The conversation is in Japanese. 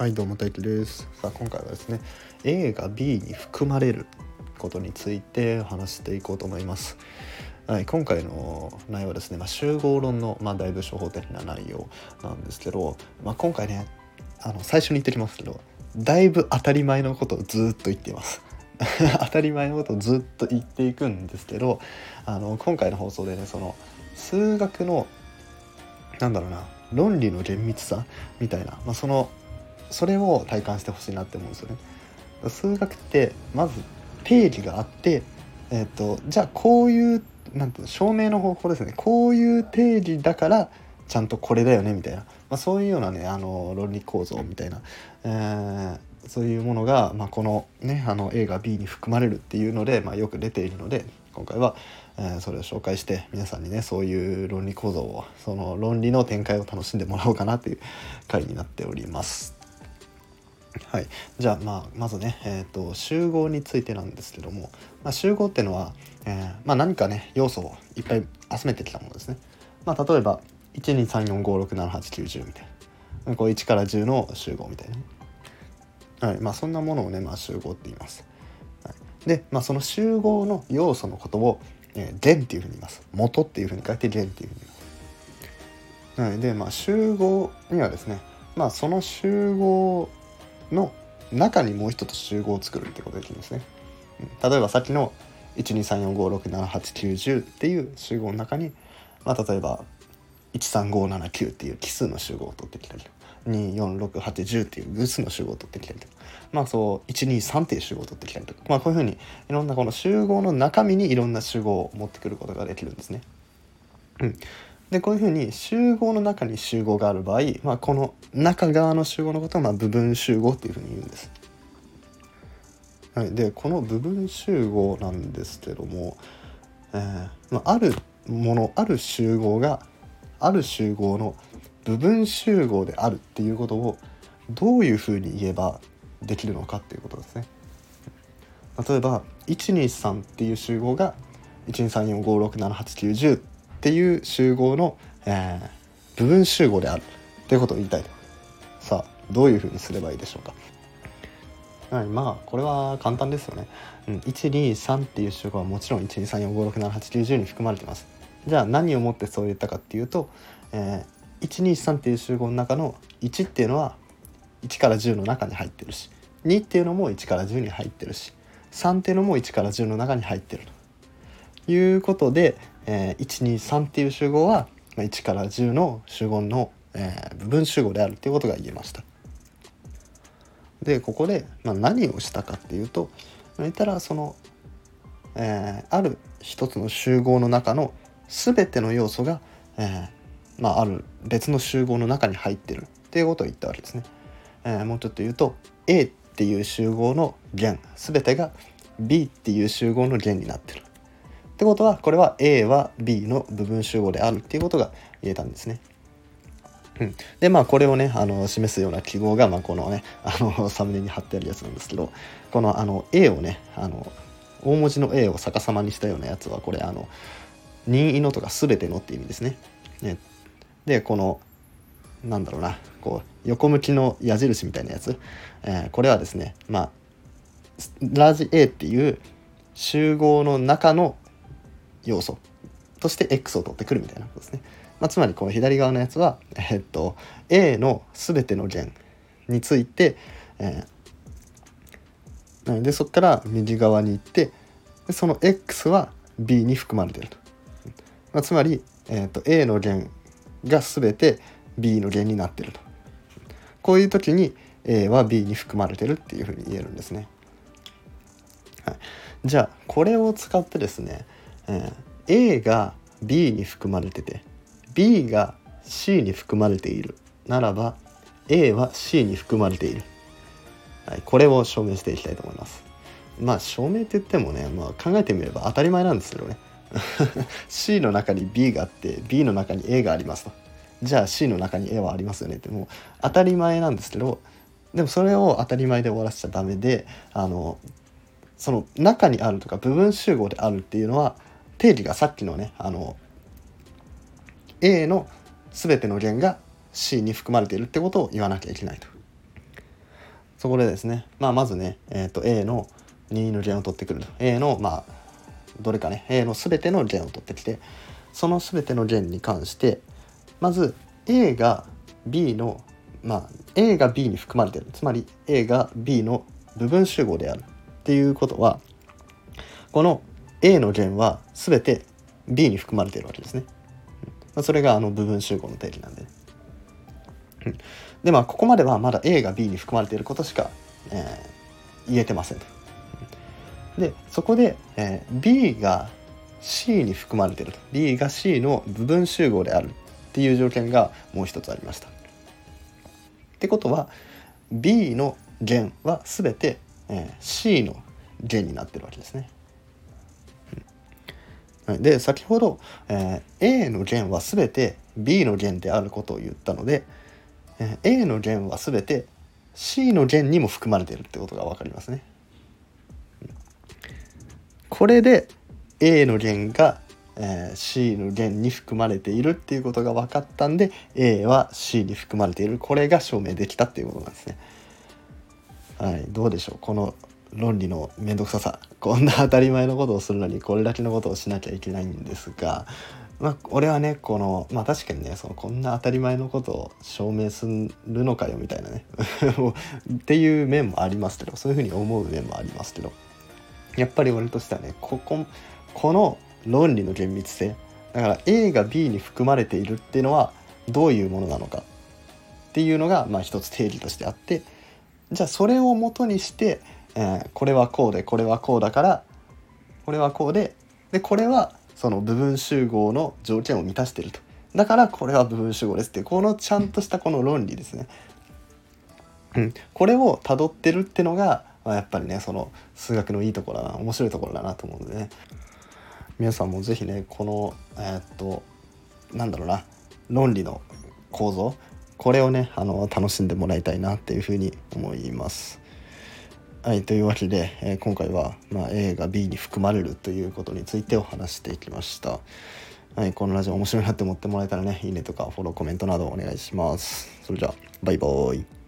はいどうも大輝です。さあ今回はですね A が B に含まれることについて話していこうと思います。はい、今回の内容はですね、まあ、集合論の、まあ、だいぶ初歩的な内容なんですけど、まあ、今回ねあの最初に言ってきますけどだいぶ当たり前のことをずっと言っています。当たり前のことをずっと言っていくんですけどあの今回の放送でねその数学のなんだろうな論理の厳密さみたいな、まあ、そのそれを体感してほしいなって思うんですよね。数学ってまず定義があって、えーと、じゃあこういうなんていうの証明の方法ですねこういう定義だからちゃんとこれだよねみたいな、まあ、そういうようなねあの論理構造みたいな、えー、そういうものが、まあ、この,、ね、あの A が B に含まれるっていうので、まあ、よく出ているので今回は、えー、それを紹介して皆さんにねそういう論理構造をその論理の展開を楽しんでもらおうかなという回になっております。はい、じゃあ、まあ、まずね、えーと、集合についてなんですけども、まあ、集合っていうのは、えー、まあ、何かね要素をいっぱい集めてきたものですね。まあ、例えば12345678910みたいなこう1から10の集合みたいな、はいまあ、そんなものをね、まあ、集合って言います。はい、で、まあ、その集合の要素のことを、えー、弦っていうふうに言います。元っていうふうに書いて弦っていうふうに言います。はい、で、まあ、集合にはですね、まあ、その集合の中にもう一つ集合を作るってことができるんですね。例えばさっきの12345678910っていう集合の中に、まあ、例えば13579っていう奇数の集合を取ってきたり246810っていう偶数の集合を取ってきたりとかまあそう123っていう集合を取ってきたりとかまあこういうふうにいろんなこの集合の中身にいろんな集合を持ってくることができるんですね。うん、でこういうふうに集合の中に集合がある場合、まあ、この中側の集合のことをま部分集合っていうふうに言うんです。はい、でこの部分集合なんですけども、えー、まあ、あるものある集合がある集合の部分集合であるっていうことをどういうふうに言えばできるのかっていうことですね。例えば123っていう集合が12345678910っていう集合の、えー、部分集合である。っていうことを言いたいと。さあどういうふうにすればいいでしょうか。はい、まあこれは簡単ですよね、うん、123っていう集合はもちろん12345678910に含まれてます。じゃあ何をもってそう言ったかっていうと、えー、123っていう集合の中の1っていうのは1から10の中に入ってるし2っていうのも1から10に入ってるし3っていうのも1から10の中に入ってるということで、えー、123っていう集合はまあ1から10の集合の、えー、部分集合であるっていうことが言えました。でここで、まあ、何をしたかっていうと言ったらその、えー、ある一つの集合の中の全ての要素が、えー、まあ、ある別の集合の中に入ってるっていうことを言ったわけですね。えー、もうちょっと言うと A っていう集合の弦全てが B っていう集合の弦になってる。ってことはこれは A は B の部分集合であるっていうことが言えたんですね。うん、でまあこれをねあの示すような記号が、まあ、このねあの サムネに貼ってあるやつなんですけどこのあの A をねあの大文字の A を逆さまにしたようなやつはこれあの任意のとか全てのって意味ですね。ねでこのなんだろうなこう横向きの矢印みたいなやつ、えー、これはですねまあラージ A っていう集合の中の要素として X を取ってくるみたいなことですね。まあ、つまりこの左側のやつは、えっと、A の全ての弦について、えー、でそこから右側に行ってその X は B に含まれてると。まあ、つまり、えーと、A の弦が全て B の弦になっていると。こういう時に A は B に含まれてるっていうふうに言えるんですね。はい、じゃあこれを使ってですね、えー A が B に含まれてて B が C に含まれているならば A は C に含まれている、はい、これを証明していきたいと思います。まあ証明って言ってもね、まあ、考えてみれば当たり前なんですけどね。C の中に B があって B の中に A がありますと。じゃあ C の中に A はありますよねってもう当たり前なんですけどでもそれを当たり前で終わらせちゃダメであのその中にあるとか部分集合であるっていうのは定義がさっきのねあの A の全ての弦が C に含まれているってことを言わなきゃいけないと。そこでですね、まあ、まずね、えー、と A の2のジェンを取ってくると A のまあどれかね A の全てのジェンを取ってきてその全てのジェンに関してまず A が B のまあ A が B に含まれてるつまり A が B の部分集合であるっていうことはこの A の弦は全て B に含まれているわけですね。まあ、それがあの部分集合の定義なんで、でまあここまではまだ A が B に含まれていることしか、えー、言えてませんと。でそこで、えー、B が C に含まれていると B が C の部分集合であるっていう条件がもう一つありました。ってことは B の弦は全て、えー、C の弦になってるわけですね。で先ほど、えー、A の弦は全て B の弦であることを言ったので、えー、A の弦は全て C の弦にも含まれているってことが分かりますね。これで A の弦が、えー、C の弦に含まれているっていうことが分かったんで A は C に含まれている。これが証明できたっていうことなんですね。はい、どうでしょう？この論理の面倒くささ。こんな当たり前のことをするのにこれだけのことをしなきゃいけないんですが、まあ、俺はねこのまあ確かにねそのこんな当たり前のことを証明するのかよみたいなね。っていう面もありますけどそういうふうに思う面もありますけど。やっぱり俺としてはねこここの論理の厳密性。だから A が B に含まれているっていうのはどういうものなのか。っていうのがまあ一つ定義としてあって。じゃあそれをもとにしてえー、これはこうでこれはこうだからこれはこうででこれはその部分集合の条件を満たしてると。だからこれは部分集合ですっていうこのちゃんとしたこの論理ですね、うん、これをたどってるってのが、まあ、やっぱりねその数学のいいところだな面白いところだなと思うのでね。皆さんも是非ねこのえー、っとなんだろうな論理の構造これをねあの楽しんでもらいたいなっていうふうに思います。はい、というわけで、えー、今回は、まあ、A が B に含まれるということについてお話していきました。はい、このラジオ面白いなって思ってもらえたらね、いいねとかフォロー、コメントなどお願いします。それじゃあ、バイバーイ。